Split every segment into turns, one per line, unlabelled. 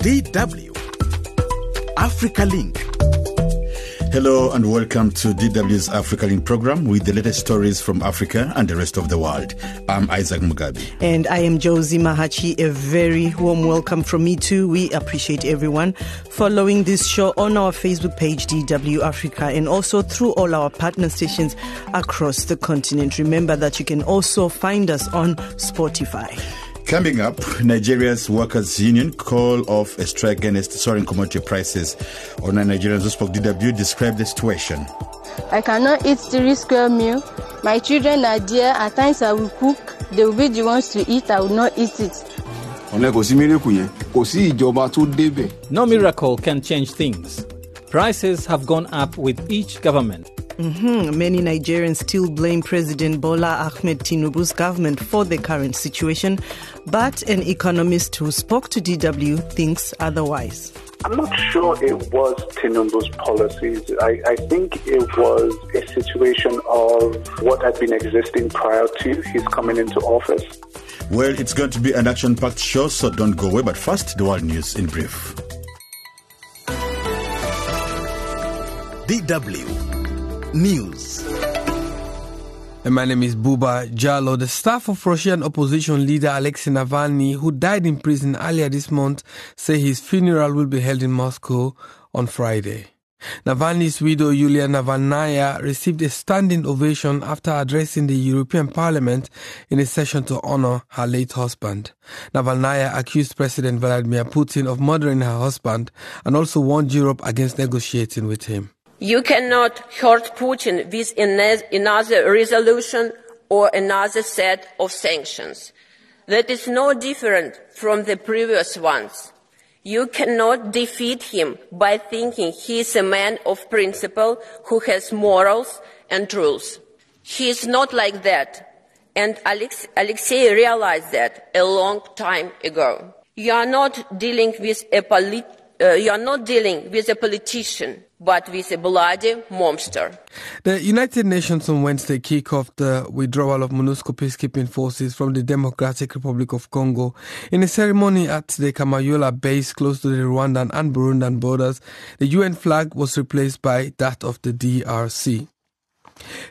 DW Africa Link. Hello and welcome to DW's Africa Link program with the latest stories from Africa and the rest of the world. I'm Isaac Mugabi.
And I am Josie Mahachi. A very warm welcome from me too. We appreciate everyone following this show on our Facebook page, DW Africa, and also through all our partner stations across the continent. Remember that you can also find us on Spotify.
Coming up, Nigeria's workers' union call off a strike against soaring commodity prices. Or Nigerians who spoke DW described the situation.
I cannot eat three square meal. My children are there. At times I will cook. They will be the ones to eat. I will not eat it.
No miracle can change things. Prices have gone up with each government.
Mm-hmm. Many Nigerians still blame President Bola Ahmed Tinubu's government for the current situation, but an economist who spoke to DW thinks otherwise.
I'm not sure it was Tinubu's policies. I, I, think it was a situation of what had been existing prior to his coming into office.
Well, it's going to be an action packed show, so don't go away. But first, the world news in brief. DW News.
And my name is Buba Jallo. The staff of Russian opposition leader Alexei Navalny, who died in prison earlier this month, say his funeral will be held in Moscow on Friday. Navalny's widow Yulia Navalnaya received a standing ovation after addressing the European Parliament in a session to honor her late husband. Navalnaya accused President Vladimir Putin of murdering her husband and also warned Europe against negotiating with him.
You cannot hurt Putin with another resolution or another set of sanctions. That is no different from the previous ones. You cannot defeat him by thinking he is a man of principle who has morals and rules. He is not like that. And Alex- Alexei realized that a long time ago. You are not dealing with a polit- uh, you are not dealing with a politician but with a bloody monster.
The United Nations on Wednesday kicked off the withdrawal of MONUSCO peacekeeping forces from the Democratic Republic of Congo. In a ceremony at the Kamanyola base close to the Rwandan and Burundian borders, the UN flag was replaced by that of the DRC.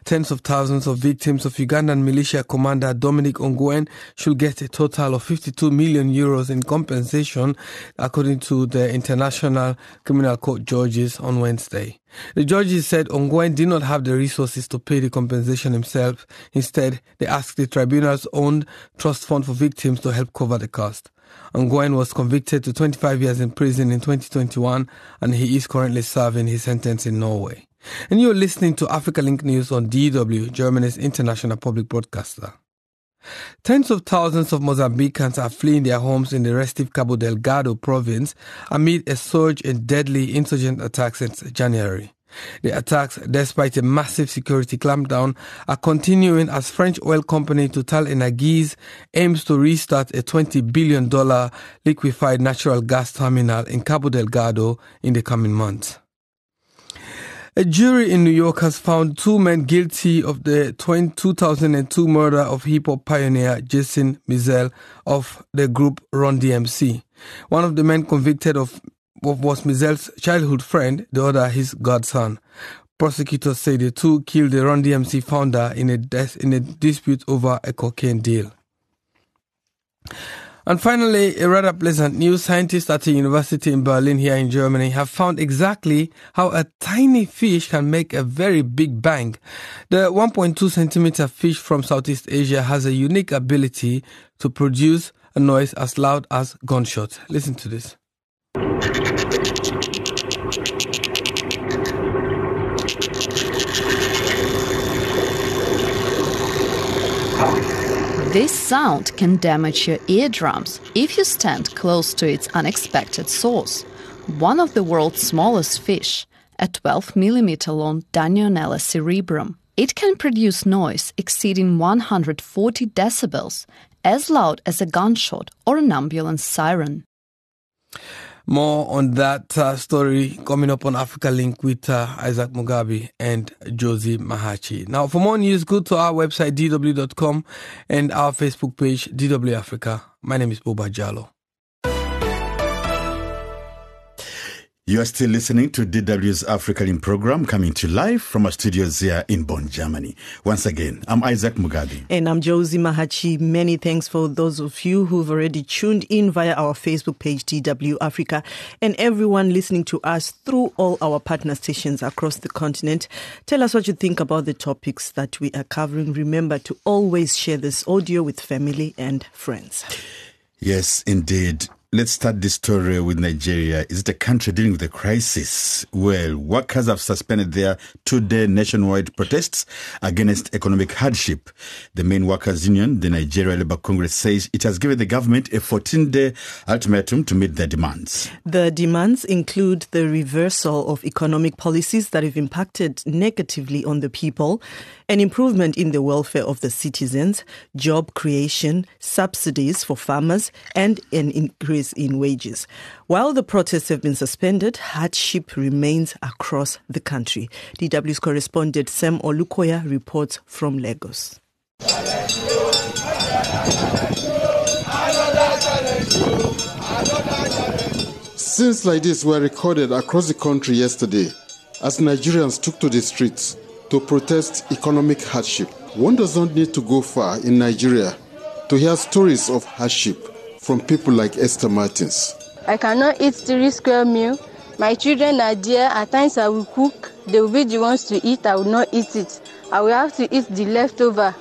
Tens of thousands of victims of Ugandan militia commander Dominic Ongwen should get a total of 52 million euros in compensation, according to the International Criminal Court judges on Wednesday. The judges said Ongwen did not have the resources to pay the compensation himself. Instead, they asked the tribunal's own trust fund for victims to help cover the cost. Ongwen was convicted to 25 years in prison in 2021 and he is currently serving his sentence in Norway. And you're listening to Africa Link News on DW, Germany's international public broadcaster. Tens of thousands of Mozambicans are fleeing their homes in the restive Cabo Delgado province amid a surge in deadly insurgent attacks since January. The attacks, despite a massive security clampdown, are continuing as French oil company Total Energies aims to restart a $20 billion liquefied natural gas terminal in Cabo Delgado in the coming months. A jury in New York has found two men guilty of the 2002 murder of hip hop pioneer Jason Mizell of the group Run DMC. One of the men convicted of was Mizell's childhood friend, the other his godson. Prosecutors say the two killed the Run DMC founder in a, in a dispute over a cocaine deal. And finally, a rather pleasant news. Scientists at a university in Berlin here in Germany have found exactly how a tiny fish can make a very big bang. The 1.2 centimeter fish from Southeast Asia has a unique ability to produce a noise as loud as gunshots. Listen to this.
This sound can damage your eardrums if you stand close to its unexpected source. One of the world's smallest fish, a 12 mm long Danionella cerebrum. It can produce noise exceeding 140 decibels, as loud as a gunshot or an ambulance siren.
More on that uh, story coming up on Africa Link with uh, Isaac Mugabi and Josie Mahachi. Now, for more news, go to our website, dw.com, and our Facebook page, DW Africa. My name is Boba Jallo.
You are still listening to DW's Africa Link program coming to live from our studios here in Bonn, Germany. Once again, I'm Isaac Mugabi.
And I'm Josie Mahachi. Many thanks for those of you who've already tuned in via our Facebook page, DW Africa, and everyone listening to us through all our partner stations across the continent. Tell us what you think about the topics that we are covering. Remember to always share this audio with family and friends.
Yes, indeed. Let's start this story with Nigeria. Is it a country dealing with a crisis? Well, workers have suspended their two-day nationwide protests against economic hardship. The main workers' union, the Nigeria Labour Congress, says it has given the government a 14-day ultimatum to meet their demands.
The demands include the reversal of economic policies that have impacted negatively on the people, an improvement in the welfare of the citizens, job creation, subsidies for farmers, and an increase in wages. While the protests have been suspended, hardship remains across the country. DW's correspondent Sam Olukoya reports from Lagos.
Scenes like this were recorded across the country yesterday as Nigerians took to the streets to protest economic hardship. One does not need to go far in Nigeria to hear stories of hardship from people like Esther Martins.
I cannot eat three square meal. My children are there. At times I will cook. They will be the ones to eat. I will not eat it. I will have to eat the leftover.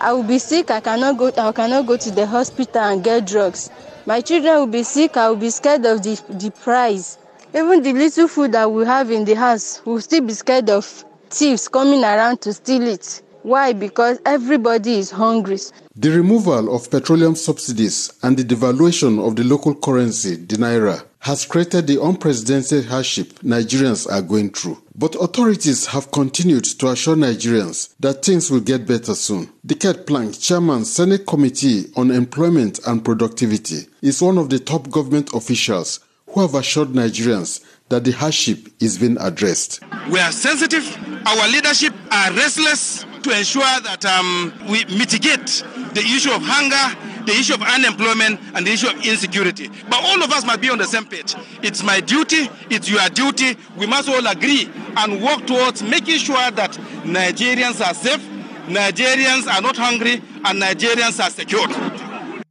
I will be sick. I cannot go. I cannot go to the hospital and get drugs. My children will be sick. I will be scared of the the price. Even the little food that we have in the house, will still be scared of thieves coming around to steal it. Why? Because everybody is hungry.
The removal of petroleum subsidies and the devaluation of the local currency, the naira, has created the unprecedented hardship Nigerians are going through. But authorities have continued to assure Nigerians that things will get better soon. Diket Plang, Chairman, Senate Committee on Employment and Productivity, is one of the top government officials who have assured Nigerians that the hardship is being addressed.
We are sensitive. Our leadership are restless to ensure that um, we mitigate the issue of hunger, the issue of unemployment, and the issue of insecurity. But all of us must be on the same page. It's my duty, it's your duty. We must all agree and work towards making sure that Nigerians are safe, Nigerians are not hungry, and Nigerians are secure.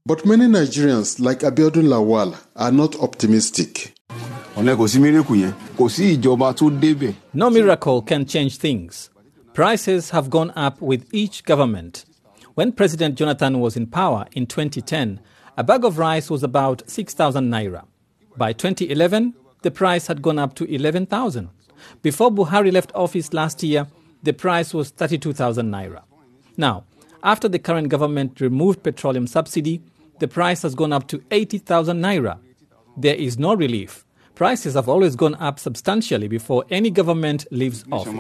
But many Nigerians, like Abiodun Lawal, are not optimistic.
No miracle can change things. Prices have gone up with each government. When President Jonathan was in power in 2010, a bag of rice was about 6,000 naira. By 2011, the price had gone up to 11,000. Before Buhari left office last year, the price was 32,000 naira. Now, after the current government removed petroleum subsidy, the price has gone up to 80,000 naira. There is no relief. Prices have always gone up substantially before any government leaves office.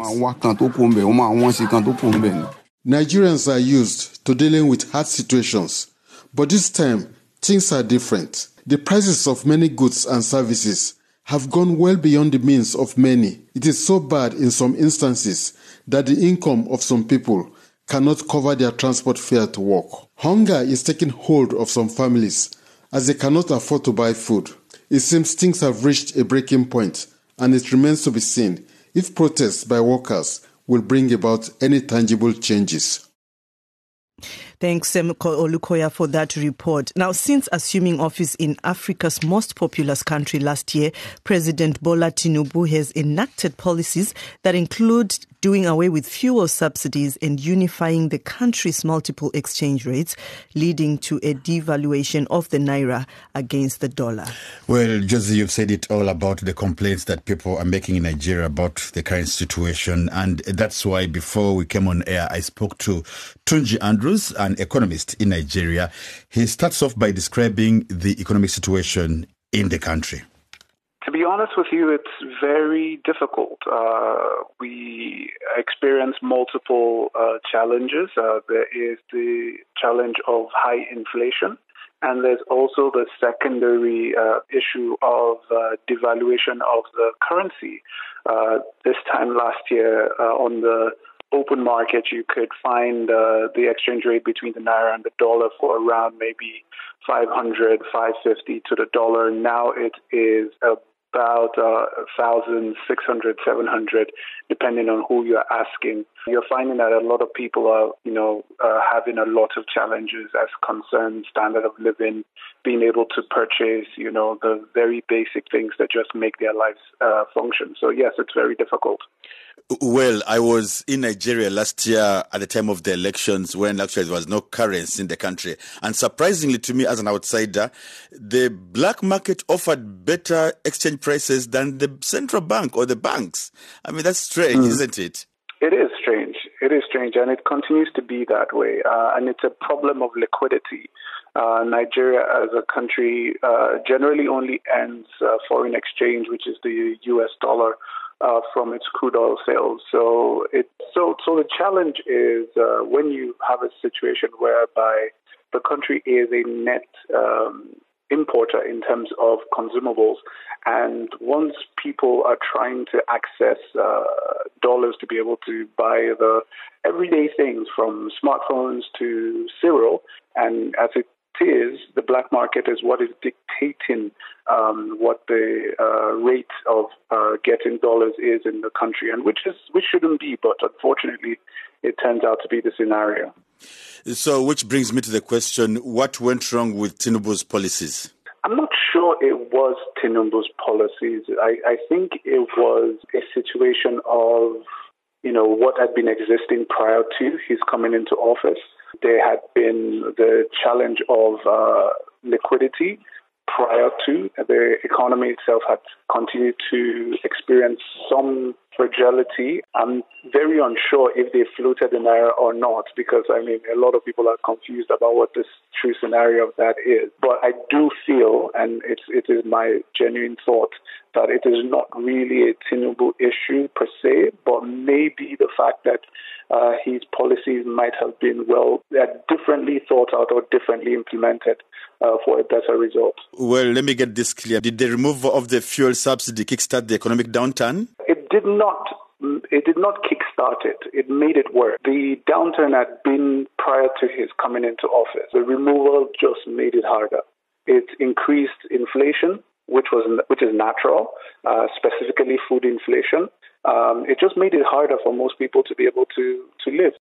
Nigerians are used to dealing with hard situations, but this time things are different. The prices of many goods and services have gone well beyond the means of many. It is so bad in some instances that the income of some people cannot cover their transport fare to work. Hunger is taking hold of some families as they cannot afford to buy food. It seems things have reached a breaking point, and it remains to be seen if protests by workers will bring about any tangible changes.
Thanks, Semko Olukoya, for that report. Now, since assuming office in Africa's most populous country last year, President Bola Tinubu has enacted policies that include doing away with fuel subsidies and unifying the country's multiple exchange rates, leading to a devaluation of the naira against the dollar.
Well, Josie, you've said it all about the complaints that people are making in Nigeria about the current situation. And that's why before we came on air, I spoke to Tunji Andrews, an economist in Nigeria. He starts off by describing the economic situation in the country.
To be honest with you, it's very difficult. Uh, we experience multiple uh, challenges. Uh, there is the challenge of high inflation, and there's also the secondary uh, issue of uh, devaluation of the currency. Uh, this time last year, on the open market, you could find uh, the exchange rate between the naira and the dollar for around maybe 500, 550 to the dollar. Now it is about uh, 1,000, 600, 700, depending on who you're asking. You're finding that a lot of people are, you know, uh, having a lot of challenges as concerns standard of living, being able to purchase, you know, the very basic things that just make their lives uh, function. So yes, it's very difficult.
Well, I was in Nigeria last year at the time of the elections when actually there was no currency in the country. And surprisingly to me as an outsider, the black market offered better exchange prices than the central bank or the banks. I mean, that's strange, mm. isn't it?
It is strange. It is strange, and it continues to be that way. Uh, and it's a problem of liquidity. Uh, Nigeria, as a country, uh, generally only earns uh, foreign exchange, which is the U.S. dollar, uh, from its crude oil sales. So it so so the challenge is uh, when you have a situation whereby the country is a net um, importer in terms of consumables, and once people are trying to access uh, dollars to be able to buy the everyday things from smartphones to cereal, and as it is, the black market is what is dictating um, what the uh, rate of uh, getting dollars is in the country, and which is which shouldn't be, but unfortunately, it turns out to be the scenario.
So, which brings me to the question: What went wrong with Tinubu's policies?
I'm not sure it was Tinubu's policies. I, I think it was a situation of you know what had been existing prior to his coming into office. There had been the challenge of uh, liquidity prior to. The economy itself had continued to experience some fragility. I'm very unsure if they floated the naira or not because I mean a lot of people are confused about what this true scenario of that is. But I do feel, and it's it is my genuine thought that it is not really a Tinubu issue per se, but maybe the fact that uh, his policies might have been well differently thought out or differently implemented uh, for a better result.
Well, let me get this clear. Did the removal of the fuel subsidy kickstart the economic downturn?
Did not. It did not kickstart it. It made it worse. The downturn had been prior to his coming into office. The removal just made it harder. It increased inflation, which was which is natural, uh, specifically food inflation. Um, it just made it harder for most people to be able to to live.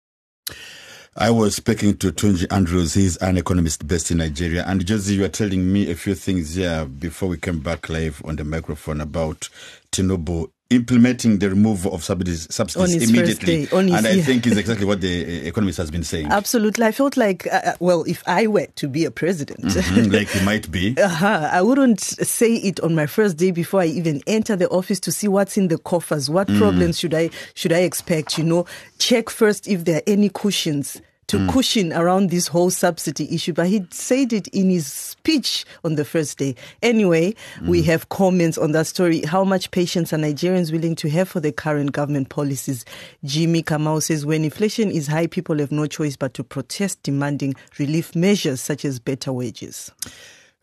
I was speaking to Tunji Andrews. He's an economist based in Nigeria. And Josie, you were telling me a few things here before we came back live on the microphone about Tinubu implementing the removal of subsidies, subsidies immediately. and I think is exactly what the uh, economist has been saying.
Absolutely. I felt like, uh, uh well, if I were to be a president,
mm-hmm, like you might be,
uh-huh, I wouldn't say it on my first day before I even enter the office to see what's in the coffers. What mm. problems should I should I expect? You know, check first if there are any cushions to mm. cushion around this whole subsidy issue, but he said it in his speech on the first day. Anyway, mm. we have comments on that story. How much patience are Nigerians willing to have for the current government policies? Jimmy Kamau says when inflation is high, people have no choice but to protest, demanding relief measures such as better wages.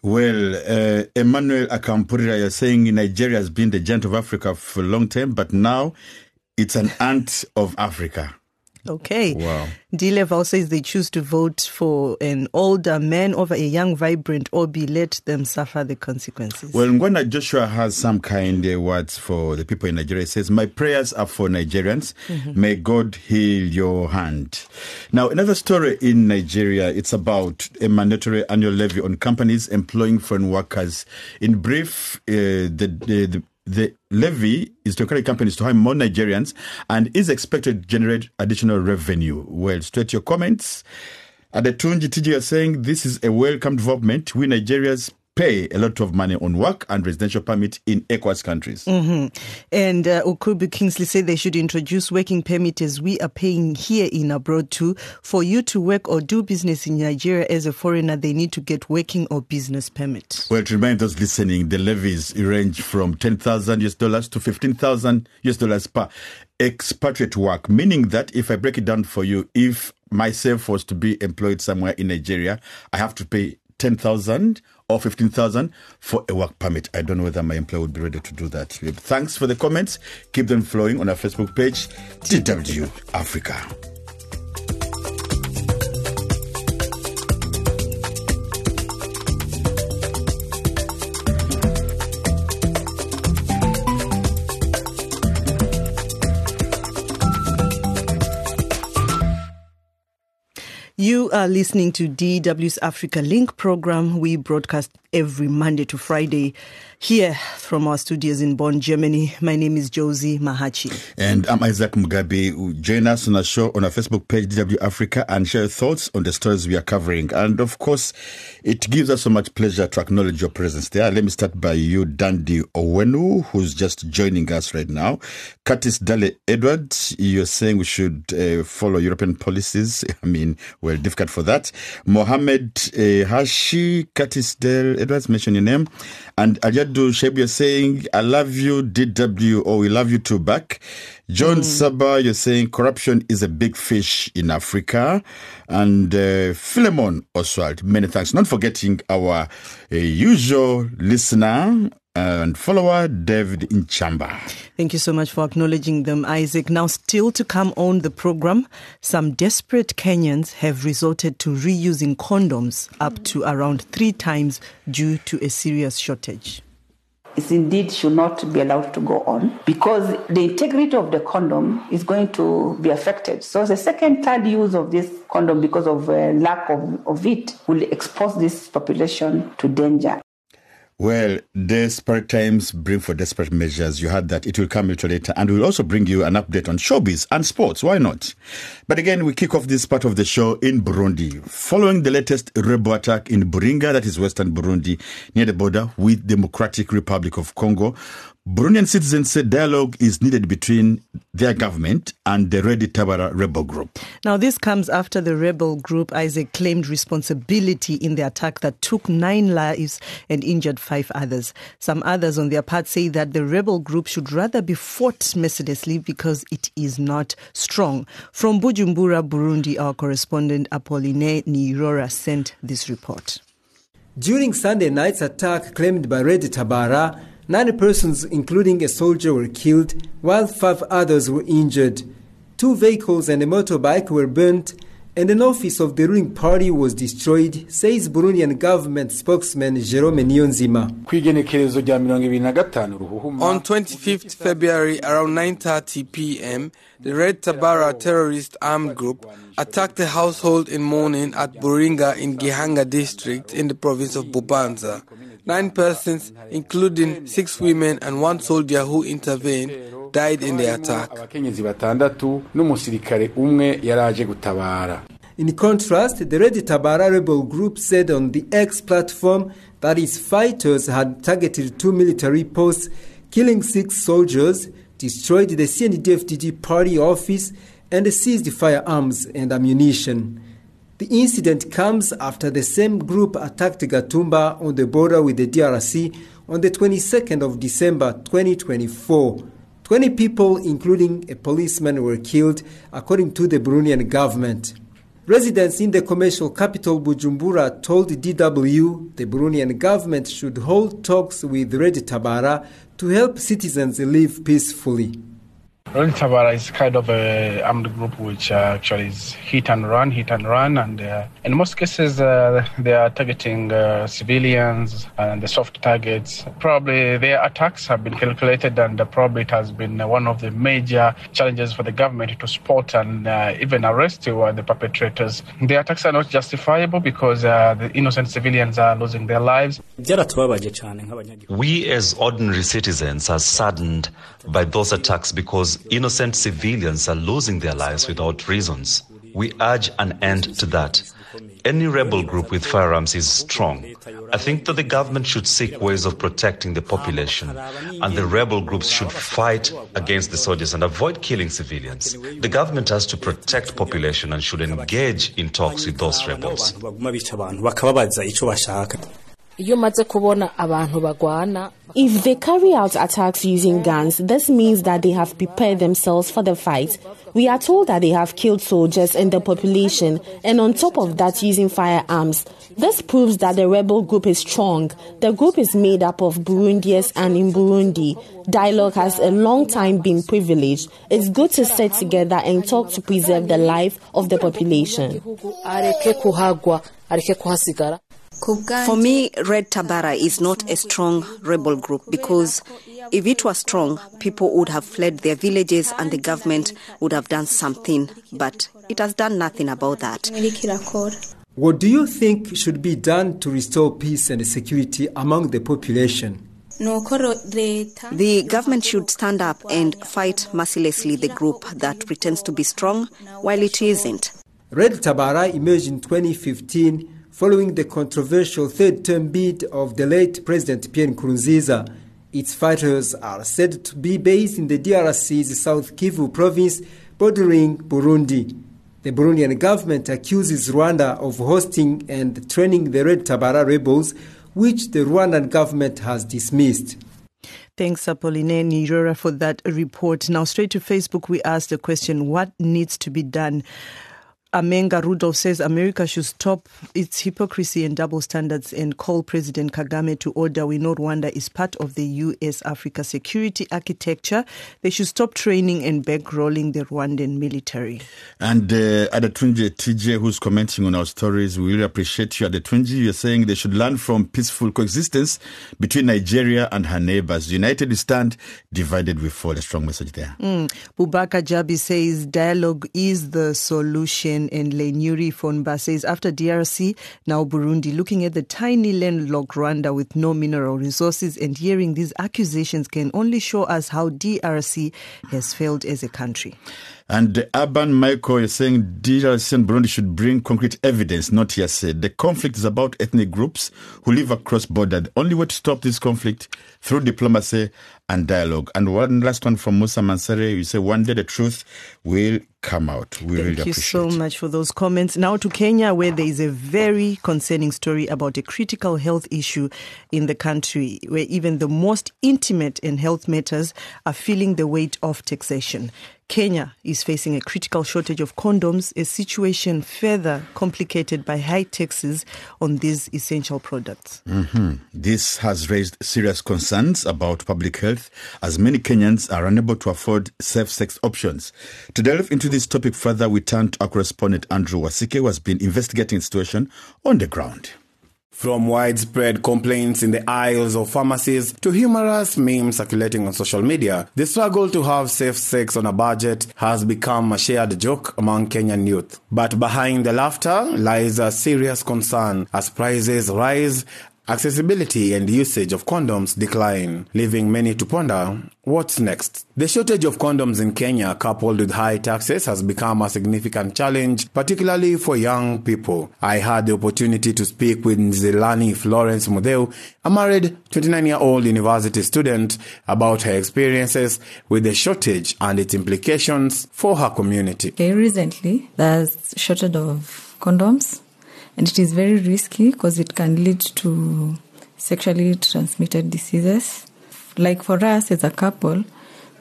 Well, uh, Emmanuel Akampurira, you're saying Nigeria has been the giant of Africa for a long time, but now it's an ant of Africa.
Okay.
Wow.
D-Level says they choose to vote for an older man over a young, vibrant Obi. Let them suffer the consequences.
Well, Ngwana Joshua has some kind of words for the people in Nigeria. He says, My prayers are for Nigerians. Mm-hmm. May God heal your hand. Now, another story in Nigeria, it's about a mandatory annual levy on companies employing foreign workers. In brief, uh, the, the, the the levy is to encourage companies to hire more Nigerians and is expected to generate additional revenue. Well, straight your comments. Adetunji TJ are saying this is a welcome development. We Nigerians pay a lot of money on work and residential permit in ECOWAS countries.
Mm-hmm. And uh, Okubu Kingsley said they should introduce working permit as we are paying here in abroad too. For you to work or do business in Nigeria as a foreigner, they need to get working or business permit.
Well, to remind those listening, the levies range from 10,000 US dollars to 15,000 US dollars per expatriate work, meaning that if I break it down for you, if myself was to be employed somewhere in Nigeria, I have to pay 10,000 or 15,000 for a work permit. I don't know whether my employer would be ready to do that. Thanks for the comments. Keep them flowing on our Facebook page, DW Africa.
You are listening to DW's Africa Link program. We broadcast every Monday to Friday here from our studios in Bonn, Germany. My name is Josie Mahachi.
And I'm Isaac Mugabi. Join us on our show on our Facebook page, DW Africa, and share your thoughts on the stories we are covering. And of course, it gives us so much pleasure to acknowledge your presence there. Let me start by you, Dandy Owenu, who's just joining us right now. Curtis Dale Edward, you're saying we should uh, follow European policies. I mean, we're well, difficult for that. Mohammed uh, Hashi, Curtis Dale Edwards, mention your name. And Ajadu Sheb, you're saying, I love you, DW, or we love you too back. John mm. Saba, you're saying corruption is a big fish in Africa. And uh, Philemon Oswald, many thanks. Not forgetting our uh, usual listener, and follower David Inchamba.
Thank you so much for acknowledging them, Isaac. Now, still to come on the program, some desperate Kenyans have resorted to reusing condoms up to around three times due to a serious shortage
it indeed should not be allowed to go on because the integrity of the condom is going to be affected. So the second, third use of this condom because of uh, lack of, of it will expose this population to danger.
Well, desperate times bring for desperate measures. You heard that. It will come a little later. And we'll also bring you an update on showbiz and sports. Why not? But again, we kick off this part of the show in Burundi. Following the latest rebel attack in Buringa, that is western Burundi, near the border with Democratic Republic of Congo, Burundian citizens say dialogue is needed between their government and the Red Tabara rebel group.
Now, this comes after the rebel group, Isaac, claimed responsibility in the attack that took nine lives and injured five others. Some others, on their part, say that the rebel group should rather be fought mercilessly because it is not strong. From Bujumbura, Burundi, our correspondent Apolline Nirora sent this report.
During Sunday night's attack claimed by Red Tabara, Nine persons, including a soldier, were killed, while five others were injured. Two vehicles and a motorbike were burnt, and an office of the ruling party was destroyed, says Burundian government spokesman Jerome Niyonzima.
On 25th February around 9:30 p.m., the Red Tabara terrorist armed group attacked a household in Morning at Buringa in Gihanga district in the province of Bubanza. Nine persons, including six women and one soldier who intervened, died in the attack.
In contrast, the Red Tabara rebel group said on the X platform that its fighters had targeted two military posts, killing six soldiers, destroyed the CNDD-FDD party office, and seized firearms and ammunition. The incident comes after the same group attacked Gatumba on the border with the DRC on the 22nd of December 2024. 20 people, including a policeman, were killed, according to the Burundian government. Residents in the commercial capital Bujumbura told DW the Burundian government should hold talks with Red Tabara to help citizens live peacefully.
Red Tabara is kind of a armed group which uh, actually is hit and run, hit and run, and uh, in most cases uh, they are targeting uh, civilians and the soft targets. Probably their attacks have been calculated, and probably it has been one of the major challenges for the government to spot and uh, even arrest the perpetrators. The attacks are not justifiable because uh, the innocent civilians are losing their lives.
We as ordinary citizens are saddened by those attacks because innocent civilians are losing their lives without reasons. We urge an end to that. Any rebel group with firearms is strong. I think that the government should seek ways of protecting the population, and the rebel groups should fight against the soldiers and avoid killing civilians. The government has to protect population and should engage in talks with those rebels.
If they carry out attacks using guns, this means that they have prepared themselves for the fight. We are told that they have killed soldiers and the population, and on top of that, using firearms. This proves that the rebel group is strong. The group is made up of Burundians, and in Burundi, dialogue has a long time been privileged. It's good to sit together and talk to preserve the life of the population.
For me, Red Tabara is not a strong rebel group because if it was strong, people would have fled their villages and the government would have done something. But it has done nothing about that.
What do you think should be done to restore peace and security among the population?
The government should stand up and fight mercilessly the group that pretends to be strong while it isn't.
Red Tabara emerged in 2015 following the controversial third term bid of the late President Pierre Nkurunziza. Its fighters are said to be based in the DRC's South Kivu province bordering Burundi. The Burundian government accuses Rwanda of hosting and training the Red Tabara rebels which the Rwandan government has dismissed.
Thanks, Apolline Nirora, for that report. Now, straight to Facebook, we asked the question what needs to be done Amenga Rudolph says America should stop its hypocrisy and double standards and call President Kagame to order. We know Rwanda is part of the U.S. Africa security architecture. They should stop training and bankrolling the Rwandan military.
And uh, Adetunji TJ, who's commenting on our stories, we really appreciate you. Adetunji, you're saying they should learn from peaceful coexistence between Nigeria and her neighbors. United we stand, divided we fall. A strong message there.
Mm. Bubaka Jabi says dialogue is the solution and Lenyuri Fonba says after DRC, now Burundi, looking at the tiny landlocked Rwanda with no mineral resources and hearing these accusations can only show us how DRC has failed as a country.
And Urban Michael is saying DRC and Burundi should bring concrete evidence, not hearsay. The conflict is about ethnic groups who live across borders. The only way to stop this conflict through diplomacy and dialogue. And one last one from Musa Mansare. You say one day the truth will come out. We
Thank
really
you so much for those comments. Now to Kenya, where there is a very concerning story about a critical health issue in the country, where even the most intimate in health matters are feeling the weight of taxation. Kenya is facing a critical shortage of condoms, a situation further complicated by high taxes on these essential products.
hmm This has raised serious concerns about public health as many Kenyans are unable to afford safe sex options. To delve into this topic further, we turn to our correspondent Andrew Wasike, who has been investigating the situation on the ground.
From widespread complaints in the aisles of pharmacies to humorous memes circulating on social media, the struggle to have safe sex on a budget has become a shared joke among Kenyan youth. But behind the laughter lies a serious concern as prices rise Accessibility and usage of condoms decline, leaving many to ponder what's next. The shortage of condoms in Kenya, coupled with high taxes, has become a significant challenge, particularly for young people. I had the opportunity to speak with Nzilani Florence Mudeu, a married 29 year old university student, about her experiences with the shortage and its implications for her community.
Okay, recently, there's shortage of condoms and it is very risky because it can lead to sexually transmitted diseases. Like for us as a couple,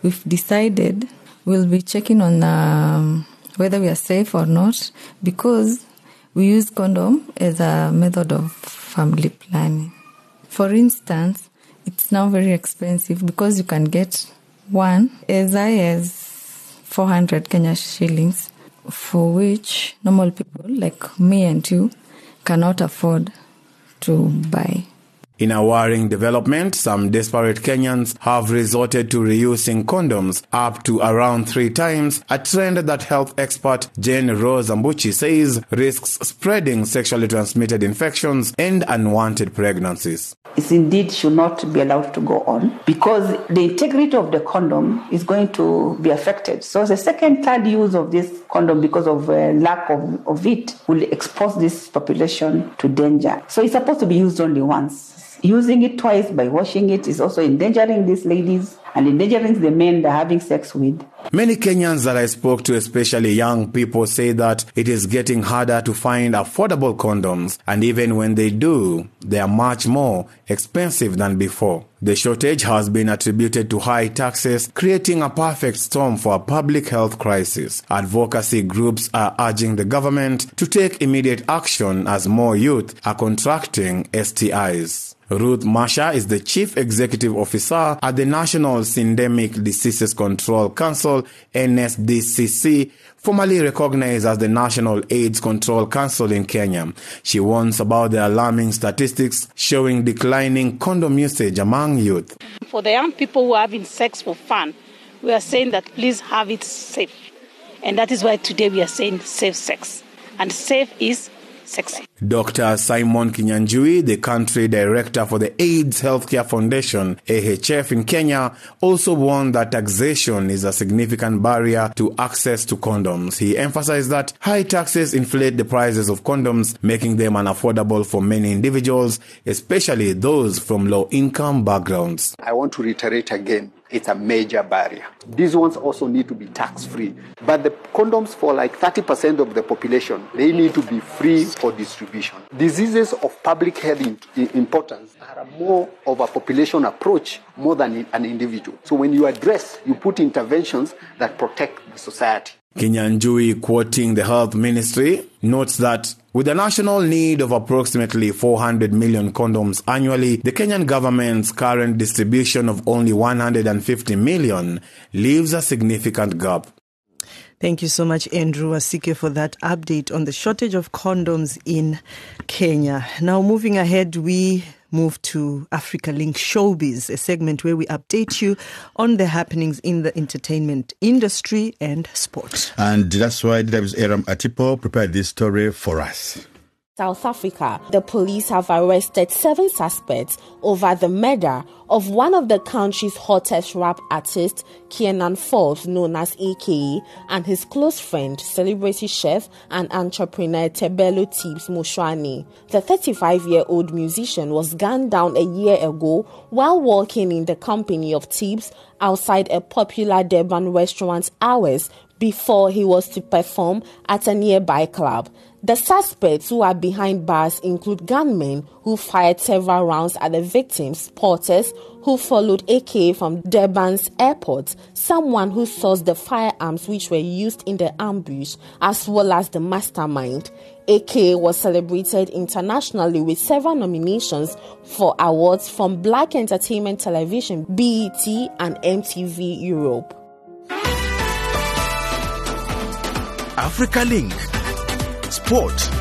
we've decided we'll be checking on um, whether we are safe or not because we use condom as a method of family planning. For instance, it's now very expensive because you can get one as high as 400 Kenya shillings, for which normal people like me and you cannot afford to buy.
In a worrying development, some desperate Kenyans have resorted to reusing condoms up to around three times, a trend that health expert Jane Rose Ambuchi says risks spreading sexually transmitted infections and unwanted pregnancies.
It indeed should not be allowed to go on because the integrity of the condom is going to be affected. So the second, third use of this condom because of uh, lack of, of it will expose this population to danger. So it's supposed to be used only once. Using it twice by washing it is also endangering these ladies and endangering the men they're having sex with.
Many Kenyans that I spoke to, especially young people, say that it is getting harder to find affordable condoms, and even when they do, they are much more expensive than before. The shortage has been attributed to high taxes, creating a perfect storm for a public health crisis. Advocacy groups are urging the government to take immediate action as more youth are contracting STIs. Ruth Masha is the Chief Executive Officer at the National Syndemic Diseases Control Council, NSDCC, formerly recognized as the National AIDS Control Council in Kenya. She warns about the alarming statistics showing declining condom usage among youth.
For the young people who are having sex for fun, we are saying that please have it safe And that is why today we are saying safe sex. And safe is sexy.
Dr. Simon Kinyanjui, the country director for the AIDS Healthcare Foundation, AHF in Kenya, also warned that taxation is a significant barrier to access to condoms. He emphasized that high taxes inflate the prices of condoms, making them unaffordable for many individuals, especially those from low income backgrounds.
I want to reiterate again it's a major barrier. These ones also need to be tax free. But the condoms for like 30% of the population, they need to be free for distribution. Diseases of public health importance are more of a population approach more than an individual. So when you address, you put interventions that protect the society.
Kinyanjui, quoting the health ministry, notes that with a national need of approximately 400 million condoms annually, the Kenyan government's current distribution of only 150 million leaves a significant gap.
Thank you so much, Andrew Wasike, for that update on the shortage of condoms in Kenya. Now, moving ahead, we move to Africa Link Showbiz, a segment where we update you on the happenings in the entertainment industry and sport.
And that's why DW's Aram Atipo prepared this story for us.
South Africa, the police have arrested seven suspects over the murder of one of the country's hottest rap artists, Kiernan Forbes, known as AKA, and his close friend, celebrity chef and entrepreneur Tebelo Tibbs Motsoane. The 35 year old musician was gunned down a year ago while walking in the company of Tibbs outside a popular Durban restaurant's hours before he was to perform at a nearby club. The suspects who are behind bars include gunmen who fired several rounds at the victims, porters who followed AK from Durban's airport, someone who sourced the firearms which were used in the ambush, as well as the mastermind. AK was celebrated internationally with several nominations for awards from Black Entertainment Television, BET, and MTV Europe.
Africa Link Sport.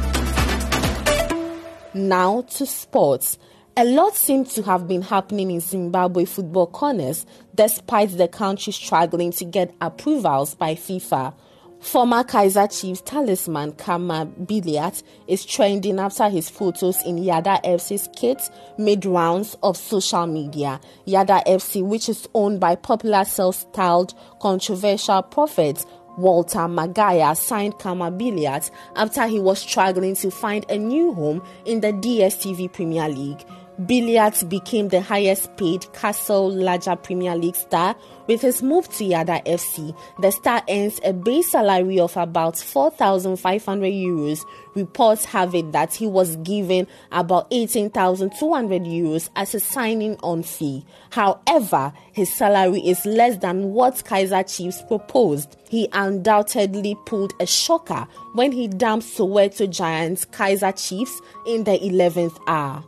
Now to sports. A lot seems to have been happening in Zimbabwe football corners despite the country struggling to get approvals by FIFA. Former Kaiser Chiefs talisman Khama Billiat is trending after his photos in Yadah FC's kit made rounds of social media. Yadah FC, which is owned by popular self-styled controversial prophets Walter Magaya signed Khama Billiat after he was struggling to find a new home in the DSTV Premier League. Billiat became the highest paid Castle Lager Premier League star with his move to Yadah FC. The star earns a base salary of about 4,500 euros. Reports have it that he was given about 18,200 euros as a signing on fee. However, his salary is less than what Kaiser Chiefs proposed. He undoubtedly pulled a shocker when he dumped Soweto Giants Kaiser Chiefs in the 11th hour.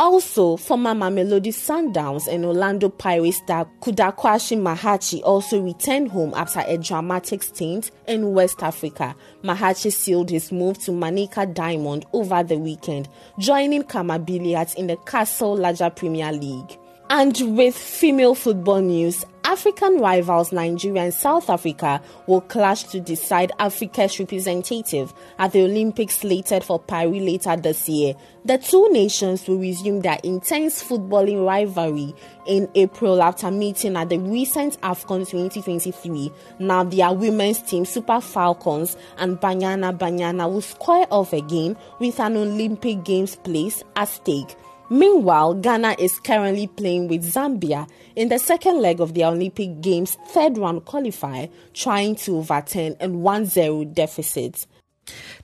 Also, former Mamelodi Sundowns and Orlando Pirates star Kudakwashe Mahachi also returned home after a dramatic stint in West Africa. Mahachi sealed his move to Manica Diamond over the weekend, joining Khama Billiat in the Castle Lager Premier League. And with female football news, African rivals Nigeria and South Africa will clash to decide Africa's representative at the Olympics slated for Paris later this year. The two nations will resume their intense footballing rivalry in April after meeting at the recent AFCON 2023. Now, their women's team, Super Falcons and Banyana Banyana, will square off again with an Olympic Games place at stake. Meanwhile, Ghana is currently playing with Zambia in the second leg of the Olympic Games third round qualifier, trying to overturn a 1 0 deficit.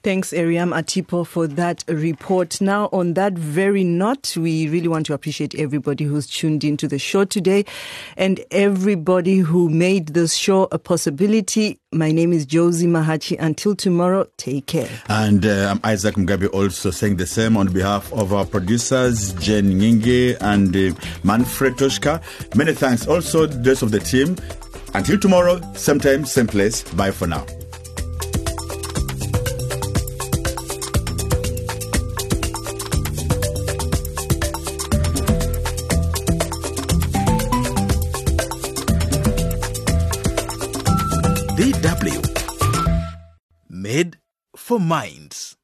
Thanks, Ariam Atipo, for that report. Now, on that very note, we really want to appreciate everybody who's tuned into the show today and everybody who made this show a possibility. My name is Josie Mahachi. Until tomorrow, take care.
And uh, I'm Isaac Mugabi also saying the same on behalf of our producers, Jen Nginge and uh, Manfred Toshka. Many thanks also the rest of the team. Until tomorrow, same time, same place. Bye for now.
DW. Made for minds.